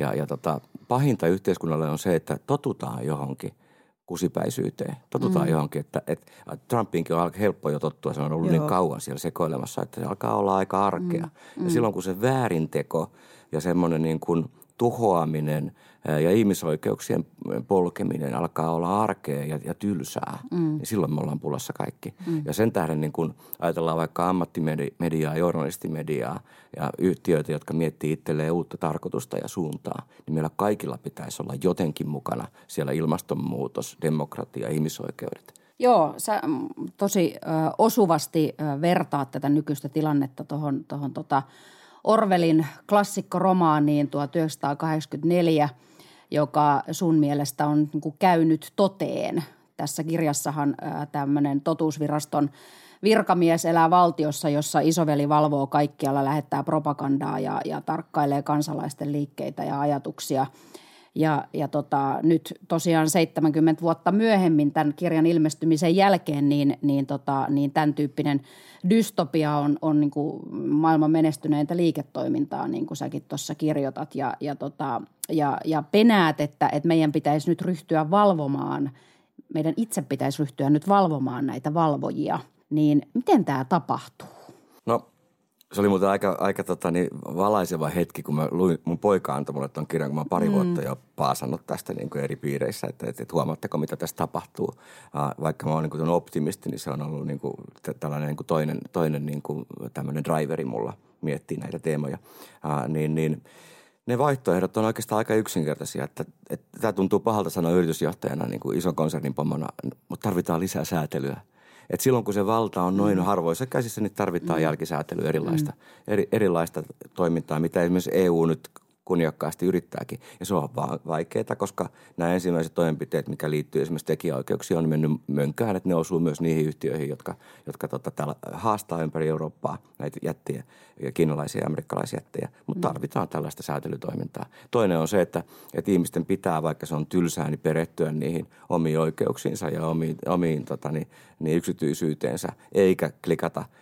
Ja, ja tota, pahinta yhteiskunnalle on se, että totutaan johonkin – kusipäisyyteen. Totutaan mm. johonkin, että, että Trumpinkin on aika helppo jo tottua. Se on ollut niin Joo. niin kauan siellä sekoilemassa, että se alkaa olla aika arkea. Mm. Ja mm. silloin kun se väärinteko ja semmoinen niin kuin tuhoaminen ja ihmisoikeuksien polkeminen alkaa olla arkea ja, ja tylsää, mm. niin silloin me ollaan pulassa kaikki. Mm. Ja sen tähden niin kun ajatellaan vaikka ammattimediaa, journalistimediaa ja yhtiöitä, jotka miettii itselleen uutta tarkoitusta ja suuntaa, niin meillä kaikilla pitäisi olla jotenkin mukana siellä ilmastonmuutos, demokratia, ihmisoikeudet. Joo, sä mm, tosi ö, osuvasti ö, vertaat tätä nykyistä tilannetta tuohon tohon, tota, Orvelin klassikkoromaaniin 1984, joka sun mielestä on niin kuin käynyt toteen. Tässä kirjassahan tämmöinen totuusviraston virkamies elää valtiossa, jossa isoveli valvoo kaikkialla, lähettää propagandaa ja, ja tarkkailee kansalaisten liikkeitä ja ajatuksia – ja, ja tota, nyt tosiaan 70 vuotta myöhemmin tämän kirjan ilmestymisen jälkeen, niin, niin, tota, niin tämän tyyppinen dystopia on, on niin kuin maailman menestyneintä liiketoimintaa, niin kuin säkin tuossa kirjoitat. Ja, ja, tota, ja, ja penäät, että, että meidän pitäisi nyt ryhtyä valvomaan, meidän itse pitäisi ryhtyä nyt valvomaan näitä valvojia. Niin miten tämä tapahtuu? No se oli muuten aika, aika tota, niin, valaiseva hetki, kun mä luin, mun poika antoi mulle tuon kirjan, kun mä pari mm. vuotta jo paasannut tästä niin kuin eri piireissä, että, että, että huomaatteko, mitä tässä tapahtuu. Uh, vaikka mä oon niin kuin optimisti, niin se on ollut niin kuin, tällainen niin kuin toinen, toinen niin kuin, tämmöinen driveri mulla miettiä näitä teemoja. Uh, niin, niin, ne vaihtoehdot on oikeastaan aika yksinkertaisia. Että, että tämä tuntuu pahalta sanoa yritysjohtajana niin kuin ison konsernin pomona, mutta tarvitaan lisää säätelyä – et silloin kun se valta on noin mm. harvoissa käsissä, niin tarvitaan mm. jälkisäätelyä erilaista, mm. eri, erilaista toimintaa, mitä esimerkiksi EU nyt kunniakkaasti yrittääkin. Ja se on vaan vaikeaa, koska nämä ensimmäiset toimenpiteet, mikä liittyy esimerkiksi tekijäoikeuksiin, on mennyt mönkään, että ne osuu myös niihin yhtiöihin, jotka, jotka tota, täällä haastaa ympäri Eurooppaa näitä jättiä, kiinalaisia ja amerikkalaisia jättejä. Mutta mm. tarvitaan tällaista säätelytoimintaa. Toinen on se, että, että ihmisten pitää, vaikka se on tylsää, niin perehtyä niihin omiin oikeuksiinsa ja omiin, omiin tota, niin, niin yksityisyyteensä, eikä klikata –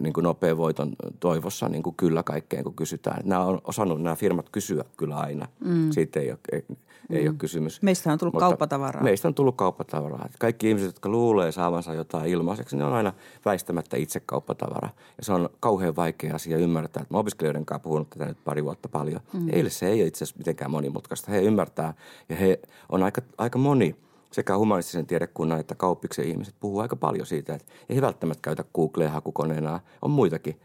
niin kuin nopean voiton toivossa niin kuin kyllä kaikkeen, kun kysytään. Nämä on osannut nämä firmat kysyä kyllä aina. Mm. Siitä ei ole, ei, ei mm. ole kysymys. Meistä on tullut Mutta kauppatavaraa. Meistä on tullut kauppatavaraa. Kaikki ihmiset, jotka luulee saavansa jotain ilmaiseksi, ne on aina väistämättä itse kauppatavara. Ja se on kauhean vaikea asia ymmärtää. Että mä opiskelijoiden kanssa puhunut tätä nyt pari vuotta paljon. Mm. Heille se ei ole itse asiassa mitenkään monimutkaista. He ymmärtää ja he on aika, aika moni – sekä humanistisen tiedekunnan että kauppiksen ihmiset puhuu aika paljon siitä, että ei välttämättä käytä Googlea hakukoneena. On muitakin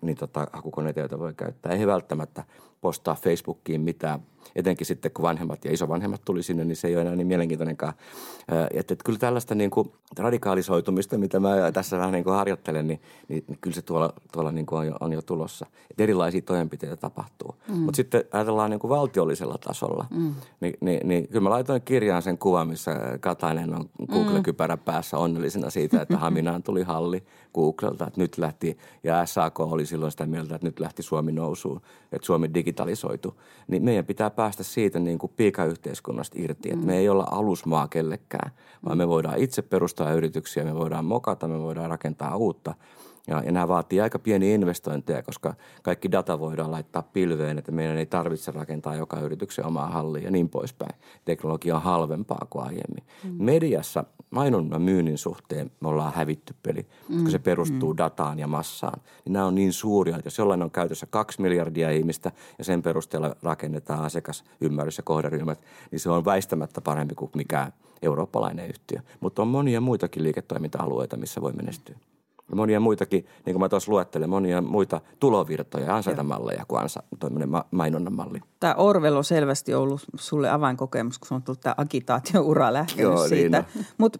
niin tota, hakukoneita, joita voi käyttää. Ei välttämättä postaa Facebookiin mitään etenkin sitten kun vanhemmat ja isovanhemmat tuli sinne, niin se ei ole enää niin mielenkiintoinenkaan. Että, että kyllä tällaista niin kuin radikaalisoitumista, mitä mä tässä vähän niin kuin harjoittelen, niin, niin, niin kyllä se tuolla, tuolla niin kuin on, jo, on jo tulossa. Että erilaisia toimenpiteitä tapahtuu. Mm. Mutta sitten ajatellaan niin kuin valtiollisella tasolla, mm. niin, niin, niin kyllä mä laitoin kirjaan sen kuvan, missä Katainen on Google-kypärä päässä onnellisena siitä, että Haminaan tuli halli Googlelta, että nyt lähti, ja SAK oli silloin sitä mieltä, että nyt lähti Suomi nousuun, että Suomi digitalisoitu. Niin meidän pitää päästä siitä niin kuin piikayhteiskunnasta irti, että mm. me ei olla alusmaa kellekään, vaan me voidaan itse perustaa yrityksiä, me voidaan mokata, me voidaan rakentaa uutta. Ja, ja nämä vaatii aika pieniä investointeja, koska kaikki data voidaan laittaa pilveen, että meidän ei tarvitse rakentaa joka yrityksen omaa hallia ja niin poispäin. Teknologia on halvempaa kuin aiemmin. Mm. Mediassa mainonnan myynnin suhteen me ollaan hävitty peli, koska mm. se perustuu mm. dataan ja massaan. Niin nämä on niin suuria, että jos jollain on käytössä kaksi miljardia ihmistä ja sen perusteella rakennetaan asiakasymmärrys ja kohderyhmät, niin se on väistämättä parempi kuin mikään eurooppalainen yhtiö. Mutta on monia muitakin liiketoiminta-alueita, missä voi menestyä. Ja monia muitakin, niin kuin mä tuossa luettelen, monia muita tulovirtoja, ansaitamalleja kuin ansa, ma- mainonnan malli. Tämä Orvel on selvästi ollut sulle avainkokemus, kun on tullut tämä agitaatio-ura lähtenyt Joo, niin siitä. Niin Mutta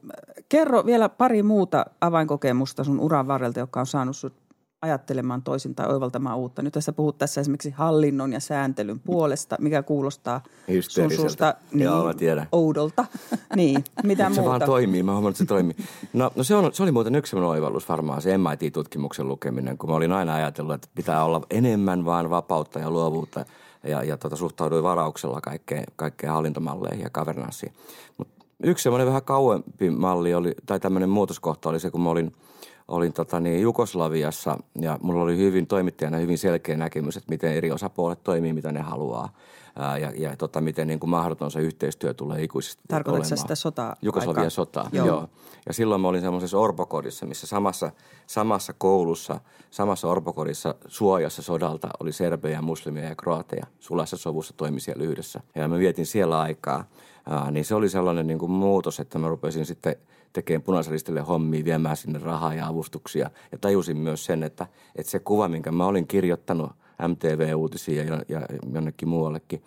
kerro vielä pari muuta avainkokemusta sun uran varrelta, joka on saanut sut ajattelemaan toisin tai oivaltamaan uutta. Nyt tässä puhut tässä esimerkiksi hallinnon ja sääntelyn puolesta, mikä kuulostaa sun suusta niin, Joo, mä tiedän. oudolta. [LAUGHS] niin, mitä muuta? Se vaan toimii, mä huomaan, että se toimii. No, no se, on, se oli muuten yksi sellainen oivallus varmaan, se MIT-tutkimuksen lukeminen, kun mä olin aina ajatellut, että pitää olla enemmän vaan vapautta ja luovuutta ja, ja tota, suhtauduin varauksella kaikkeen, kaikkeen hallintomalleihin ja governanssiin. Mutta yksi semmoinen vähän kauempi malli oli, tai tämmöinen muutoskohta oli se, kun mä olin – olin tota niin, Jugoslaviassa ja mulla oli hyvin toimittajana hyvin selkeä näkemys, että miten eri osapuolet toimii, mitä ne haluaa ää, ja, ja tota, miten niin kuin mahdoton se yhteistyö tulee ikuisesti Tarkoitatko olemaan. sitä sotaa? Jugoslavian sotaa, joo. joo. Ja silloin mä olin semmoisessa orpokodissa, missä samassa, samassa koulussa, samassa orpokodissa suojassa sodalta oli serbejä, muslimia ja kroateja. Sulassa sovussa toimi siellä yhdessä. Ja mä vietin siellä aikaa. Ää, niin se oli sellainen niin kuin muutos, että mä rupesin sitten – tekemään punaisristille hommia, viemään sinne rahaa ja avustuksia. Ja tajusin myös sen, että, että se kuva, minkä mä olin kirjoittanut MTV-uutisia ja, ja jonnekin muuallekin,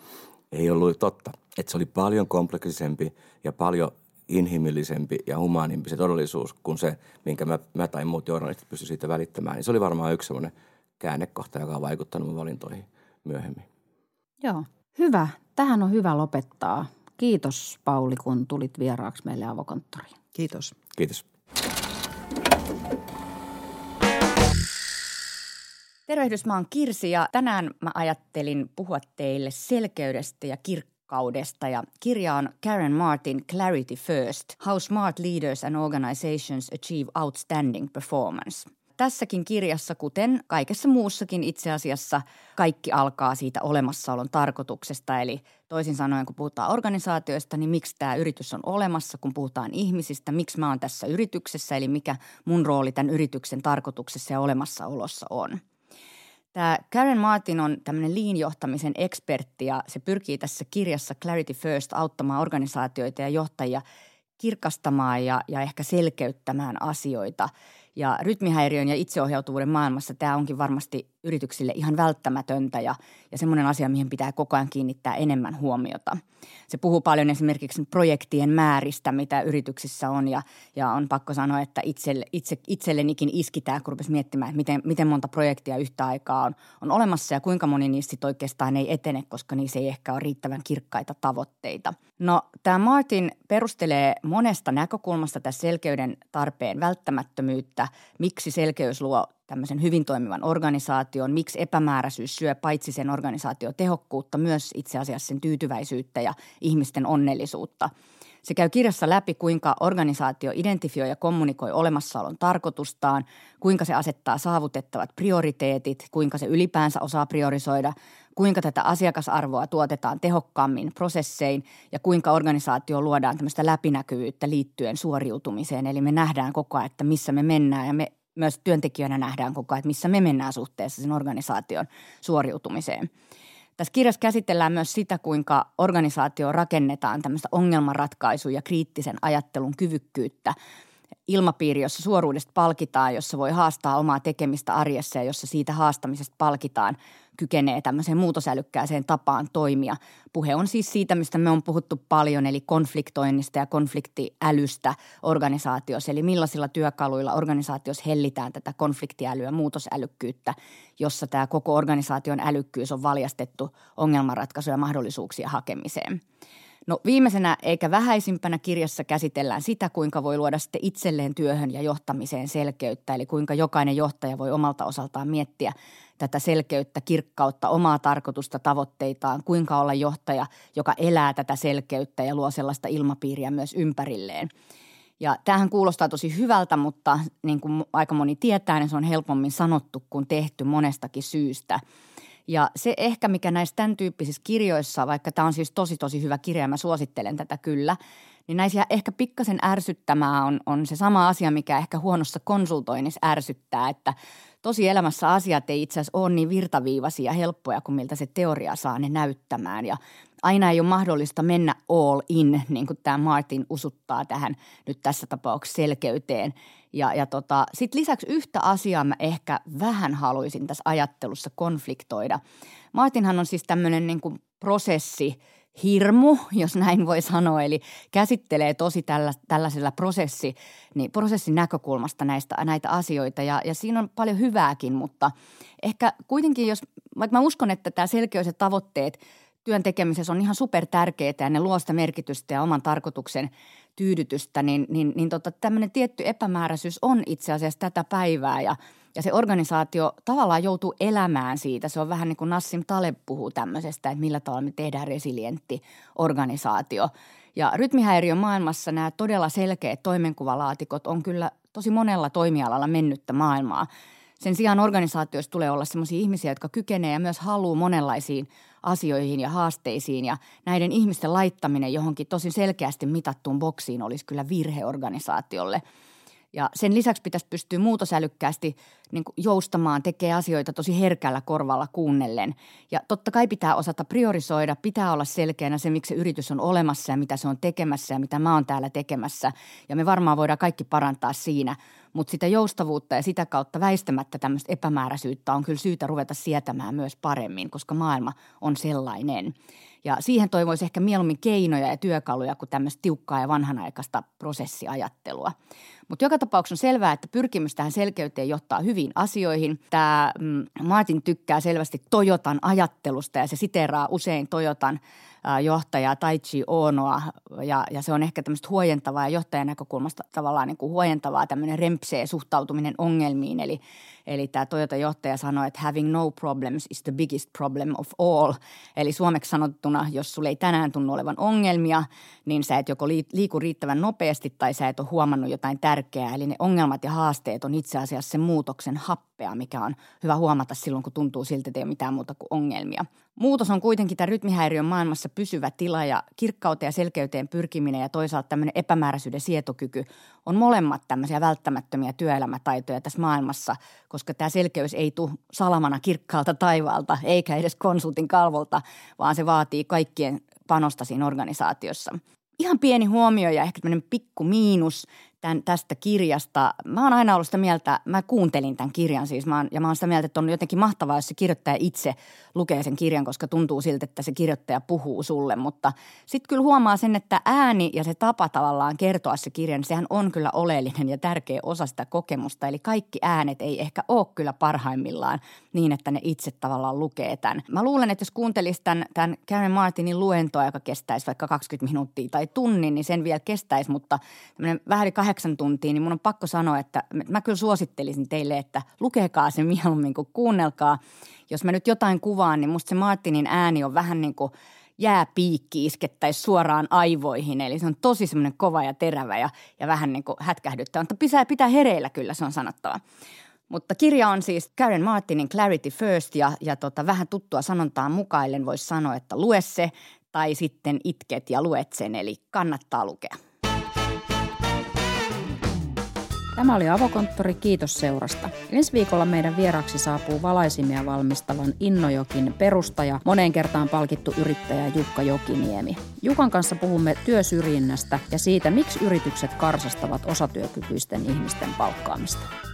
ei ollut totta. Että se oli paljon kompleksisempi ja paljon inhimillisempi ja humaanimpi se todellisuus kuin se, minkä mä, mä tai muut journalistit pystyivät siitä välittämään. Niin se oli varmaan yksi sellainen käännekohta, joka on vaikuttanut mun valintoihin myöhemmin. Joo, hyvä. Tähän on hyvä lopettaa. Kiitos Pauli, kun tulit vieraaksi meille avokonttoriin. Kiitos. Kiitos. Tervehdys, mä oon Kirsi ja tänään mä ajattelin puhua teille selkeydestä ja kirkkaudesta. Ja kirja on Karen Martin Clarity First, How Smart Leaders and Organizations Achieve Outstanding Performance – tässäkin kirjassa, kuten kaikessa muussakin itse asiassa, kaikki alkaa siitä olemassaolon tarkoituksesta. Eli toisin sanoen, kun puhutaan organisaatioista, niin miksi tämä yritys on olemassa, kun puhutaan ihmisistä, miksi mä oon tässä yrityksessä, eli mikä mun rooli tämän yrityksen tarkoituksessa ja olemassaolossa on. Tämä Karen Martin on tämmöinen liinjohtamisen ekspertti ja se pyrkii tässä kirjassa Clarity First auttamaan organisaatioita ja johtajia kirkastamaan ja, ja ehkä selkeyttämään asioita – ja rytmihäiriön ja itseohjautuvuuden maailmassa. Tämä onkin varmasti yrityksille ihan välttämätöntä ja, ja semmoinen asia, mihin pitää koko ajan kiinnittää enemmän huomiota. Se puhuu paljon esimerkiksi projektien määristä, mitä yrityksissä on ja, ja on pakko sanoa, että itselle, itse, itsellenikin iski tämä, kun rupesi miettimään, että miten, miten monta projektia yhtä aikaa on, on olemassa ja kuinka moni niistä oikeastaan ei etene, koska niissä ei ehkä ole riittävän kirkkaita tavoitteita. No tämä Martin perustelee monesta näkökulmasta tässä selkeyden tarpeen välttämättömyyttä, miksi selkeys luo tämmöisen hyvin toimivan organisaation, miksi epämääräisyys syö paitsi sen organisaation tehokkuutta, myös itse asiassa sen tyytyväisyyttä ja ihmisten onnellisuutta. Se käy kirjassa läpi, kuinka organisaatio identifioi ja kommunikoi olemassaolon tarkoitustaan, kuinka se asettaa saavutettavat prioriteetit, kuinka se ylipäänsä osaa priorisoida, kuinka tätä asiakasarvoa tuotetaan tehokkaammin prosessein ja kuinka organisaatio luodaan tämmöistä läpinäkyvyyttä liittyen suoriutumiseen. Eli me nähdään koko ajan, että missä me mennään ja me myös työntekijöinä nähdään koko ajan, että missä me mennään suhteessa sen organisaation suoriutumiseen. Tässä kirjassa käsitellään myös sitä, kuinka organisaatio rakennetaan tämmöistä ongelmanratkaisuja ja kriittisen ajattelun kyvykkyyttä. Ilmapiiri, jossa suoruudesta palkitaan, jossa voi haastaa omaa tekemistä arjessa ja jossa siitä haastamisesta palkitaan – kykenee tämmöiseen muutosälykkääseen tapaan toimia. Puhe on siis siitä, mistä me on puhuttu paljon, eli konfliktoinnista ja konfliktiälystä organisaatiossa. Eli millaisilla työkaluilla organisaatiossa hellitään tätä konfliktiälyä, muutosälykkyyttä, jossa tämä koko organisaation älykkyys on valjastettu ongelmanratkaisuja ja mahdollisuuksia hakemiseen. No viimeisenä eikä vähäisimpänä kirjassa käsitellään sitä, kuinka voi luoda sitten itselleen työhön ja johtamiseen selkeyttä, eli kuinka jokainen johtaja voi omalta osaltaan miettiä tätä selkeyttä, kirkkautta, omaa tarkoitusta, tavoitteitaan, kuinka olla johtaja, joka elää tätä selkeyttä ja luo sellaista ilmapiiriä myös ympärilleen. Ja tämähän kuulostaa tosi hyvältä, mutta niin kuin aika moni tietää, niin se on helpommin sanottu kuin tehty monestakin syystä. Ja se ehkä, mikä näissä tämän tyyppisissä kirjoissa, vaikka tämä on siis tosi tosi hyvä kirja ja mä suosittelen tätä kyllä, niin näissä ehkä pikkasen ärsyttämää on, on se sama asia, mikä ehkä huonossa konsultoinnissa ärsyttää, että – tosi elämässä asiat ei itse asiassa ole niin virtaviivaisia ja helppoja kuin miltä se teoria saa ne näyttämään. Ja aina ei ole mahdollista mennä all in, niin kuin tämä Martin usuttaa tähän nyt tässä tapauksessa selkeyteen. Ja, ja tota, sitten lisäksi yhtä asiaa mä ehkä vähän haluaisin tässä ajattelussa konfliktoida. Martinhan on siis tämmöinen niin kuin prosessi – hirmu, jos näin voi sanoa, eli käsittelee tosi tällä, tällaisella prosessi, niin prosessin näkökulmasta näistä, näitä asioita. Ja, ja siinä on paljon hyvääkin, mutta ehkä kuitenkin jos, vaikka mä uskon, että tämä selkeys ja tavoitteet työn tekemisessä on ihan super tärkeitä ja ne luo sitä merkitystä ja oman tarkoituksen tyydytystä, niin, niin, niin tota, tämmöinen tietty epämääräisyys on itse asiassa tätä päivää. Ja – ja se organisaatio tavallaan joutuu elämään siitä. Se on vähän niin kuin Nassim Taleb puhuu tämmöisestä, että millä tavalla me tehdään resilientti organisaatio. Ja rytmihäiriön maailmassa nämä todella selkeät toimenkuvalaatikot on kyllä tosi monella toimialalla mennyttä maailmaa. Sen sijaan organisaatioissa tulee olla sellaisia ihmisiä, jotka kykenevät ja myös haluaa monenlaisiin asioihin ja haasteisiin. Ja näiden ihmisten laittaminen johonkin tosi selkeästi mitattuun boksiin olisi kyllä virhe organisaatiolle – ja sen lisäksi pitäisi pystyä muutosälykkäästi niin joustamaan, tekee asioita tosi herkällä korvalla kuunnellen. Ja totta kai pitää osata priorisoida, pitää olla selkeänä se, miksi se yritys on olemassa ja mitä se on tekemässä ja mitä mä oon täällä tekemässä. Ja me varmaan voidaan kaikki parantaa siinä, mutta sitä joustavuutta ja sitä kautta väistämättä tämmöistä epämääräisyyttä on kyllä syytä ruveta sietämään myös paremmin, koska maailma on sellainen. Ja siihen toivoisi ehkä mieluummin keinoja ja työkaluja kuin tämmöistä tiukkaa ja vanhanaikaista prosessiajattelua. Mutta joka tapauksessa on selvää, että pyrkimys tähän selkeyteen johtaa hyviin asioihin. Tämä mm, Martin tykkää selvästi Toyotan ajattelusta ja se siteraa usein Toyotan – johtajaa Taichi Oonoa ja, ja se on ehkä tämmöistä huojentavaa ja johtajan näkökulmasta tavallaan niin kuin huojentavaa tämmöinen rempsee suhtautuminen ongelmiin. Eli, eli tämä Toyota-johtaja sanoi, että having no problems is the biggest problem of all. Eli suomeksi sanottuna, jos sulle ei tänään tunnu olevan ongelmia, niin sä et joko liiku riittävän nopeasti tai sä et ole huomannut jotain tärkeää. Eli ne ongelmat ja haasteet on itse asiassa sen muutoksen happea, mikä on hyvä huomata silloin, kun tuntuu siltä, että ei ole mitään muuta kuin ongelmia. Muutos on kuitenkin tämän rytmihäiriön maailmassa pysyvä tila ja kirkkauteen ja selkeyteen pyrkiminen ja toisaalta tämmöinen epämääräisyyden sietokyky on molemmat tämmöisiä välttämättömiä työelämätaitoja tässä maailmassa, koska tämä selkeys ei tule salamana kirkkaalta taivaalta eikä edes konsultin kalvolta, vaan se vaatii kaikkien panosta siinä organisaatiossa. Ihan pieni huomio ja ehkä tämmöinen pikku miinus. Tämän, tästä kirjasta. Mä oon aina ollut sitä mieltä, mä kuuntelin tämän kirjan siis, mä oon, ja mä oon sitä mieltä, että on jotenkin mahtavaa, jos se kirjoittaja itse lukee sen kirjan, koska tuntuu siltä, että se kirjoittaja puhuu sulle. Mutta sitten kyllä huomaa sen, että ääni ja se tapa tavallaan kertoa se kirja, niin sehän on kyllä oleellinen ja tärkeä osa sitä kokemusta. Eli kaikki äänet ei ehkä ole kyllä parhaimmillaan niin, että ne itse tavallaan lukee tämän. Mä luulen, että jos kuuntelisi tämän, tämän Karen Martinin luentoa, joka kestäisi vaikka 20 minuuttia tai tunnin, niin sen vielä kestäisi, mutta vähän kahdeksan tuntia, niin mun on pakko sanoa, että mä kyllä suosittelisin teille, että lukekaa se mieluummin kuin kuunnelkaa. Jos mä nyt jotain kuvaan, niin musta se Martinin ääni on vähän niin kuin jääpiikki iskettäisi suoraan aivoihin. Eli se on tosi semmoinen kova ja terävä ja, ja vähän niin kuin hätkähdyttävä. Mutta pitää, pitää hereillä kyllä, se on sanottava. Mutta kirja on siis Karen Martinin Clarity First ja, ja tota, vähän tuttua sanontaa mukaillen voisi sanoa, että lue se tai sitten itket ja luet sen, eli kannattaa lukea. Tämä oli Avokonttori, kiitos seurasta. Ensi viikolla meidän vieraksi saapuu valaisimia valmistavan Innojokin perustaja, moneen kertaan palkittu yrittäjä Jukka Jokiniemi. Jukan kanssa puhumme työsyrjinnästä ja siitä, miksi yritykset karsastavat osatyökykyisten ihmisten palkkaamista.